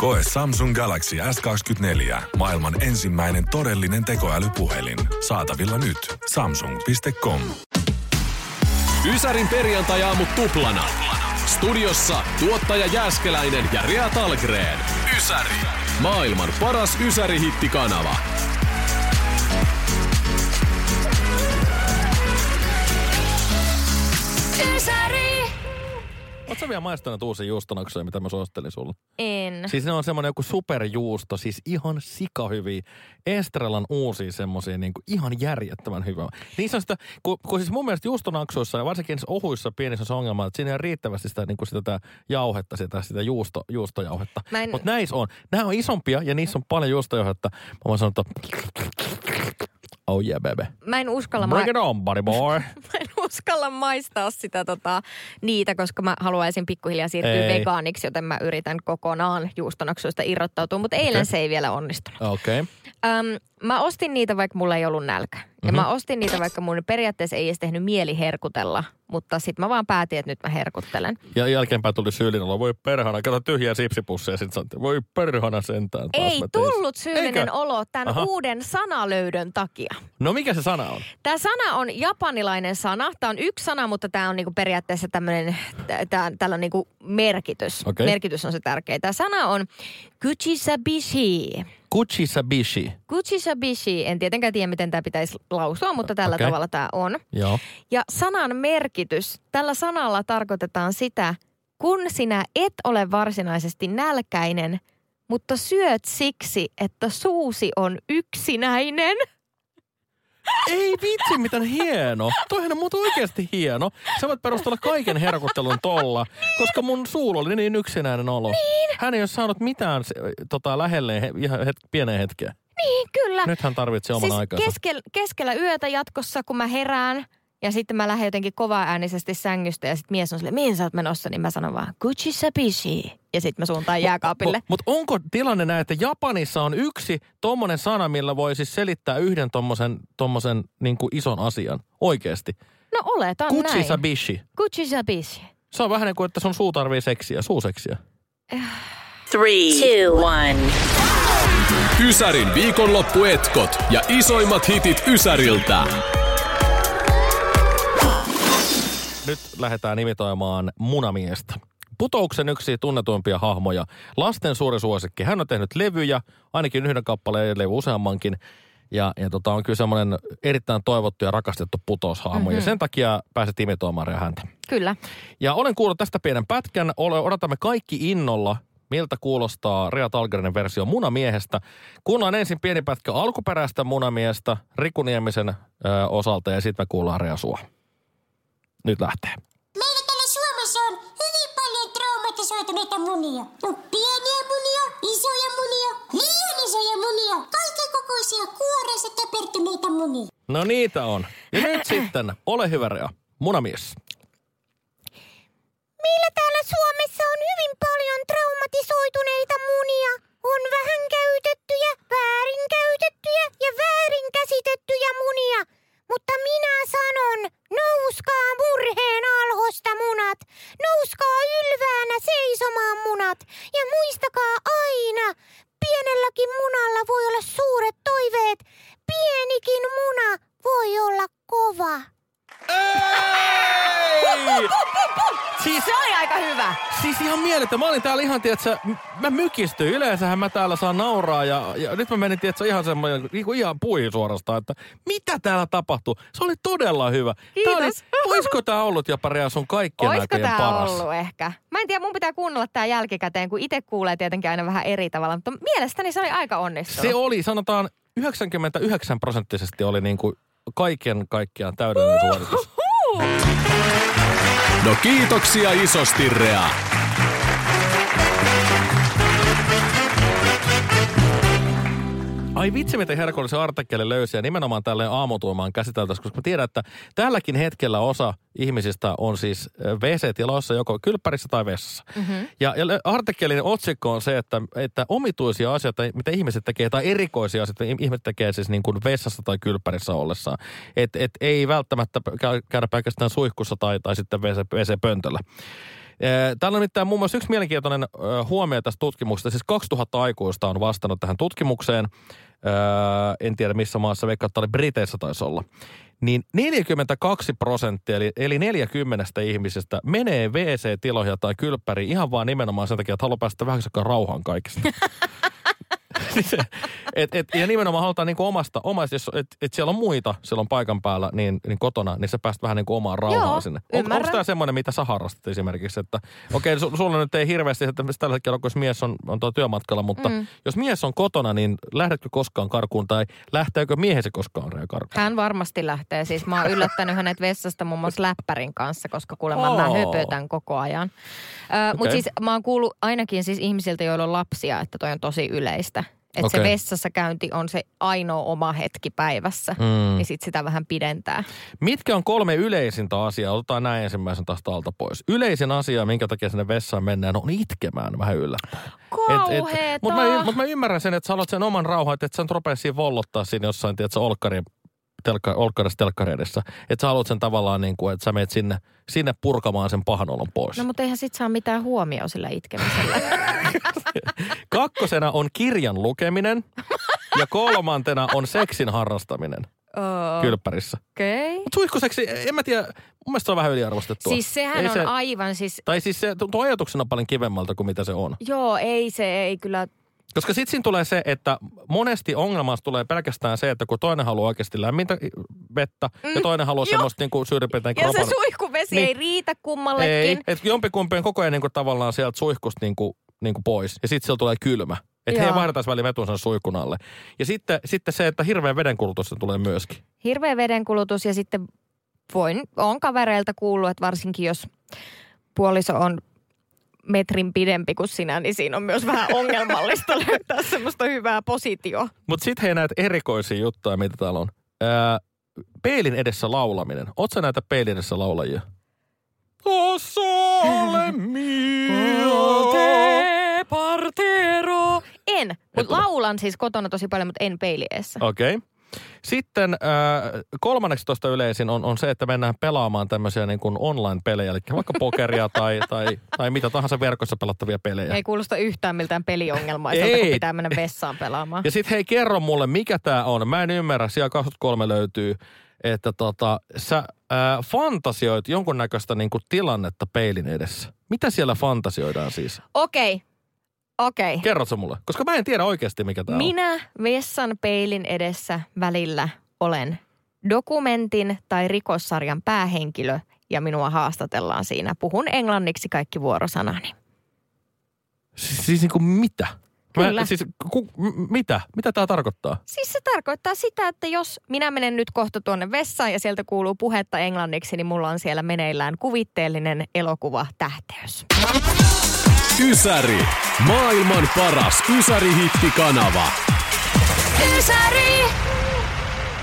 Koe Samsung Galaxy S24. Maailman ensimmäinen todellinen tekoälypuhelin. Saatavilla nyt. Samsung.com. Ysärin perjantai-aamu tuplana. Studiossa tuottaja Jääskeläinen ja Rea Talgren. Ysäri. Maailman paras Ysäri-hittikanava. Vielä maistanut uusia juustonaksoja, mitä mä suosittelin sulle? En. Siis ne on semmoinen joku superjuusto, siis ihan sikahyviä. Estrelan uusia semmoisia niin ihan järjettömän hyvää. Niissä on sitä, kun, kun siis mun mielestä juustonaksoissa ja varsinkin ohuissa pienissä on se ongelma, että siinä ei ole riittävästi sitä, niin kuin sitä jauhetta, sitä, sitä juusto, juustojauhetta. En- Mutta näissä on. Nämä on isompia ja niissä on paljon juustojauhetta. Mä voin sanoa, että oh yeah baby. Mä en uskalla, ma- Bring it on buddy boy. mä uskalla maistaa sitä tota, niitä, koska mä haluaisin pikkuhiljaa siirtyä Ei. vegaaniksi, joten mä yritän kokonaan juustonaksuista irrottautua, mutta eilen Okei. se ei vielä onnistunut. Okei. Okay. Öm, mä ostin niitä, vaikka mulla ei ollut nälkä. Ja Mhm. mä ostin niitä, vaikka mun periaatteessa ei edes tehnyt mieli herkutella, mutta sitten mä vaan päätin, että nyt mä herkuttelen. Ja jälkeenpäin tuli syyllinen olo. Voi perhana, kato tyhjiä sipsipusseja. Sitten sanottiin, voi perhana sentään. taas Ei tullut syyllinen Eikö? olo tämän Aha. uuden sanalöydön takia. No mikä se sana on? Tämä sana on japanilainen sana. Tämä on yksi sana, mutta tämä on niinku periaatteessa tämmöinen, tällä on niinku merkitys. Okei. Merkitys on se tärkeä. Tämä sana on kuchisabishi. Kuchisabishi. Kuchisabishi, en tietenkään tiedä, miten tämä pitäisi lausua, mutta tällä Okei. tavalla tämä on. Joo. Ja sanan merkitys, tällä sanalla tarkoitetaan sitä, kun sinä et ole varsinaisesti nälkäinen, mutta syöt siksi, että suusi on yksinäinen. Ei vitsi, miten hieno. Toihan on muuten oikeasti hieno. Sä voit perustella kaiken herkuttelun tolla, koska mun suulla oli niin yksinäinen olo. Niin. Hän ei ole saanut mitään tota, lähelleen he, ihan het, pieneen hetkeen. Niin, kyllä. Nyt hän tarvitsee oman siis aikansa. keskel, keskellä yötä jatkossa, kun mä herään ja sitten mä lähden jotenkin kovaa äänisesti sängystä ja sitten mies on silleen, mihin sä oot menossa? Niin mä sanon vaan, Gucci Sabishi. Ja sitten mä suuntaan jääkaapille. Mutta onko tilanne näin, että Japanissa on yksi tommonen sana, millä voi siis selittää yhden tommosen, tommosen niin kuin ison asian? Oikeesti. No oletan näin. Kuchisabishi. Gucci Sabishi. Se on vähän niin kuin, että sun suu tarvii seksiä, suuseksiä. Three, two, one. Ysärin viikonloppuetkot ja isoimmat hitit Ysäriltä. Nyt lähdetään imitoimaan munamiestä. Putouksen yksi tunnetuimpia hahmoja. Lasten suuri suosikki. Hän on tehnyt levyjä, ainakin yhden kappaleen levy useammankin. Ja, ja tota, on kyllä semmoinen erittäin toivottu ja rakastettu putoushahmo. Mm-hmm. Ja sen takia pääset imitoimaan Rea häntä. Kyllä. Ja olen kuullut tästä pienen pätkän. Odotamme kaikki innolla, miltä kuulostaa Rea Talgerinen versio Munamiehestä. Kuullaan ensin pieni pätkä alkuperäistä Munamiestä Riku Niemisen ö, osalta ja sitten me kuullaan Rea sua. Nyt lähtee. Meillä täällä Suomessa on hyvin paljon traumatisoituneita munia. On pieniä munia, isoja munia, liian isoja munia, kaiken kokoisia kuoreissa töpertyneitä munia. No niitä on. Ja nyt sitten, ole hyvä Rea, Munamies. Meillä täällä Suomessa on hyvin paljon traumatisoituneita munia. On vähän käytettyjä, väärin käytettyjä ja väärin käsitettyjä munia. Mutta minä sanon, nouskaa murheen alhosta munat. Nouskaa ylväänä seisomaan munat. Ja muistakaa aina, pienelläkin munalla voi olla suuret toiveet. Pienikin muna voi olla kova. Ei! Siis, Se oli aika hyvä. Ihan mielettä. Mä olin täällä ihan, tiedätkö, mä mykistyin. Yleensähän mä täällä saan nauraa ja, ja nyt mä menin, tiedätkö, ihan semmoinen, niinku ihan pui suorastaan, että mitä täällä tapahtuu. Se oli todella hyvä. Tää oli, Kiitos. oisko tää ollut jopa Rea sun kaikkien Oisko aikojen tämä paras? ollut ehkä? Mä en tiedä, mun pitää kuunnella tää jälkikäteen, kun itse kuulee tietenkin aina vähän eri tavalla. Mutta mielestäni se oli aika onnistunut. Se oli, sanotaan, 99 prosenttisesti oli niinku kaiken kaikkiaan täydellinen suoritus. No kiitoksia isosti Rea. Ai vitsi, miten herkullisen artikkeli löysi ja nimenomaan tälle aamutuomaan käsiteltäisiin, koska mä tiedän, että tälläkin hetkellä osa ihmisistä on siis WC-tiloissa joko kylppärissä tai vessassa. Mm-hmm. Ja, ja artikkelin otsikko on se, että, että omituisia asioita, mitä ihmiset tekee, tai erikoisia asioita, ihmiset tekee siis niin kuin vessassa tai kylppärissä ollessaan. Että et ei välttämättä käy- käydä pelkästään suihkussa tai, tai sitten WC, WC-pöntöllä. Eh, Täällä on nimittäin muun muassa yksi mielenkiintoinen huomio tästä tutkimuksesta. Siis 2000 aikuista on vastannut tähän tutkimukseen. En tiedä missä maassa, vaikka että oli Briteissä taisi olla. Niin 42 prosenttia, eli, eli 40 ihmisestä menee WC-tiloihin tai kylppäriin ihan vaan nimenomaan sen takia, että haluaa päästä vähän rauhaan kaikista. et, et, ja nimenomaan halutaan niinku omasta, omasta jos, et, et siellä on muita silloin paikan päällä, niin, niin kotona, niin sä pääst vähän niinku omaan rauhaan Joo, sinne. On, onko tämä semmoinen, mitä sä harrastat esimerkiksi, että okei, okay, su, sulla nyt ei hirveästi, että tällä hetkellä, jos mies on, on tuo työmatkalla, mutta mm. jos mies on kotona, niin lähdetkö koskaan karkuun tai lähteekö miehesi koskaan karkuun? Hän varmasti lähtee. Siis mä oon yllättänyt hänet vessasta muun muassa läppärin kanssa, koska kuulemma mä Oo. höpötän koko ajan. Ö, Mutta siis mä oon kuullut ainakin siis ihmisiltä, joilla on lapsia, että toi on tosi yleistä. Että se Okei. vessassa käynti on se ainoa oma hetki päivässä. Mm. Niin sit sitä vähän pidentää. Mitkä on kolme yleisintä asiaa? Otetaan näin ensimmäisen taas alta pois. Yleisin asia, minkä takia sinne vessaan mennään, on itkemään vähän yllättäen. Mutta mä, mut mä ymmärrän sen, että sä haluat sen oman rauhan, että et sä nyt rupea siinä vollottaa siinä jossain, tiedätkö, olkkari, telkka, olkkarissa telkkari edessä. Että sä haluat sen tavallaan niin kuin, että sä meet sinne, sinne purkamaan sen pahan olon pois. No mutta eihän sit saa mitään huomioon sillä itkemisellä. Kakkosena on kirjan lukeminen ja kolmantena on seksin harrastaminen Oh, kylppärissä. Okei. Mutta suihkuseksi, en mä tiedä, mun mielestä se on vähän yliarvostettua. Siis sehän Ei on se- aivan siis... Tai siis se tuo ajatuksena paljon kivemmalta kuin mitä se on. Joo, ei se ei kyllä... Koska sitten siinä tulee se, että monesti ongelmasta tulee pelkästään se, että kun toinen haluaa oikeasti lämmintä vettä mm, ja toinen haluaa joo. semmoista niin kuin syrjipeten Ja se suihkuvesi Niin. ei riitä kummallekin. Ei, että jompikumpi on koko ajan niin kuin tavallaan sieltä suihkusta niin kuin, niin kuin pois ja sitten siellä tulee kylmä. Että he vaihdetaan väliin vetun sen suihkun alle. Ja sitten, sitten se, että hirveän vedenkulutus tulee myöskin. Hirveä vedenkulutus ja sitten voin, on kavereilta kuullut, että varsinkin jos puoliso on metrin pidempi kuin sinä, niin siinä on myös vähän ongelmallista löytää semmoista hyvää positioa. Mutta sitten hei näitä erikoisia juttuja, mitä täällä on. Ää, peilin edessä laulaminen. Sä näitä peilin edessä laulajia? O sole mio. partero. En, mutta laulan siis kotona tosi paljon, mutta en peilieessä. Okei. Okay. Sitten äh, kolmanneksi tuosta yleisin on, on se, että mennään pelaamaan tämmöisiä niin kuin online-pelejä, eli vaikka pokeria tai, tai, tai mitä tahansa verkossa pelattavia pelejä. Ei kuulosta yhtään miltään peliongelmaiselta, kun pitää mennä vessaan pelaamaan. Ja sitten hei, kerro mulle, mikä tämä on. Mä en ymmärrä, siellä 23 löytyy, että tota, sä äh, fantasioit jonkunnäköistä niin kuin tilannetta peilin edessä. Mitä siellä fantasioidaan siis? Okei, okei. Kerrot sä mulle? Koska mä en tiedä oikeasti, mikä tämä on. Minä vessan peilin edessä välillä olen dokumentin tai rikossarjan päähenkilö ja minua haastatellaan siinä. Puhun englanniksi kaikki vuorosanani. Siis, siis niin kuin mitä? Kyllä. Mä, siis, ku, m- mitä? Mitä tämä tarkoittaa? Siis se tarkoittaa sitä, että jos minä menen nyt kohta tuonne vessaan ja sieltä kuuluu puhetta englanniksi, niin mulla on siellä meneillään kuvitteellinen elokuva tähteys. Ysäri. Maailman paras Ysäri-hittikanava.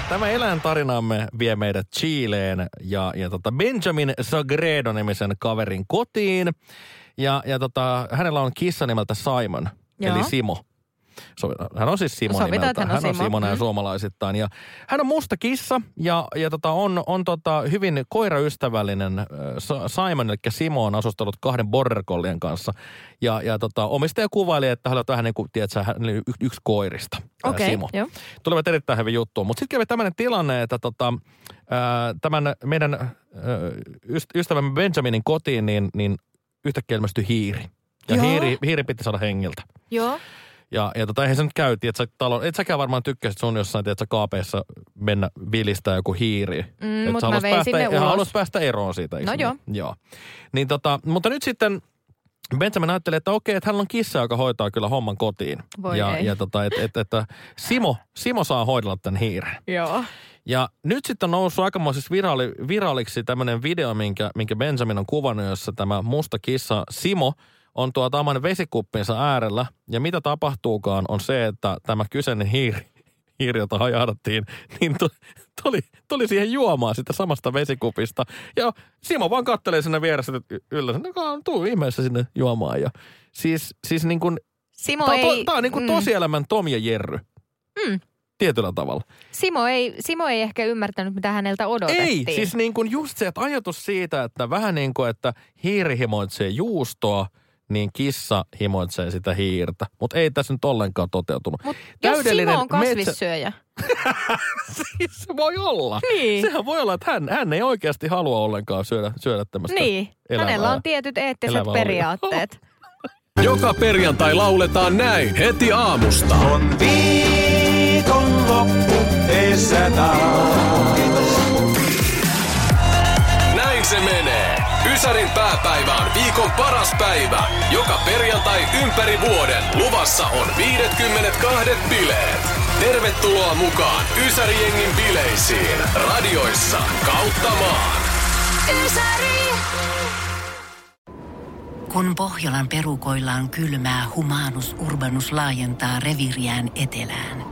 Tämä eläintarinamme vie meidät Chileen ja, ja tota Benjamin Sagredo-nimisen kaverin kotiin. Ja, ja tota, hänellä on kissa nimeltä Simon, Joo. eli Simo. Hän on siis Simo Sovitaan, nimeltä. hän on hän on Simo. Simo näin Mm. suomalaisittain. Ja hän on musta kissa ja, ja tota, on, on tota, hyvin koiraystävällinen. Äh, Simon, eli Simo, on asustellut kahden border collien kanssa. Ja, ja tota, omistaja kuvaili, että hän on vähän niin kuin, tiedätkö, hän oli y- yksi koirista. tää Okei, Simo joo. tulivat erittäin hyvin juttuun. Mutta sitten kävi tämmöinen tilanne, että tota, ää, tämän meidän ää, ystävämme Benjaminin kotiin, niin, niin yhtäkkiä ilmestyi hiiri. Ja Joo. hiiri, hiiri piti saada hengiltä. Joo. Ja, ja tota, eihän se nyt käytiin, että sä, talo, et säkään varmaan tykkäsit sun jossain, tiedät, sä kaapeessa mennä vilistää joku hiiri. Mm, Et mut sä mä vein päästä, sinne ulos. päästä eroon siitä. eikö No niin? joo. joo. Niin tota, mutta nyt sitten Benjamin ajatteli, että okei, että hänellä on kissa, joka hoitaa kyllä homman kotiin. Voi ja, ei. ja tota, että et, et, Simo, Simo saa hoidella tämän hiiren. Joo. Ja nyt sitten on noussut aikamoisessa viraali, viraaliksi tämmöinen video, minkä, minkä Benjamin on kuvannut, jossa tämä musta kissa Simo on tuota oman vesikuppinsa äärellä. Ja mitä tapahtuukaan on se, että tämä kyseinen hiiri, hiiri, jota hajahdattiin, niin tuli, tuli, siihen juomaan sitä samasta vesikupista. Ja Simo vaan kattelee sinne vieressä, että ylläsen, no tuu ihmeessä sinne juomaan. Ja siis, siis niin kuin, Simo tää, to, ei, tää on niin kuin mm, tosielämän Tom ja Jerry. Mm. Tietyllä tavalla. Simo, ei, Simo ei ehkä ymmärtänyt, mitä häneltä odotettiin. Ei, siis niin kuin just se, että ajatus siitä, että vähän niin kuin, että hiiri himoitsee juustoa, niin kissa himoitsee sitä hiirtä. Mutta ei tässä nyt ollenkaan toteutunut. Mut jos Simo on kasvissyöjä. siis se voi olla. Niin. Sehän voi olla, että hän, hän ei oikeasti halua ollenkaan syödä, syödä tämmöistä Niin, elävää. hänellä on tietyt eettiset periaatteet. Joka perjantai lauletaan näin heti aamusta. On viikonloppu edessä Näin se menee. Ysärin pääpäivä on viikon paras päivä. Joka perjantai ympäri vuoden luvassa on 52 bileet. Tervetuloa mukaan Ysärijengin bileisiin. Radioissa kautta maan. Kun Pohjolan perukoillaan kylmää, humanus urbanus laajentaa reviriään etelään.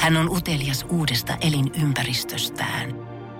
Hän on utelias uudesta elinympäristöstään.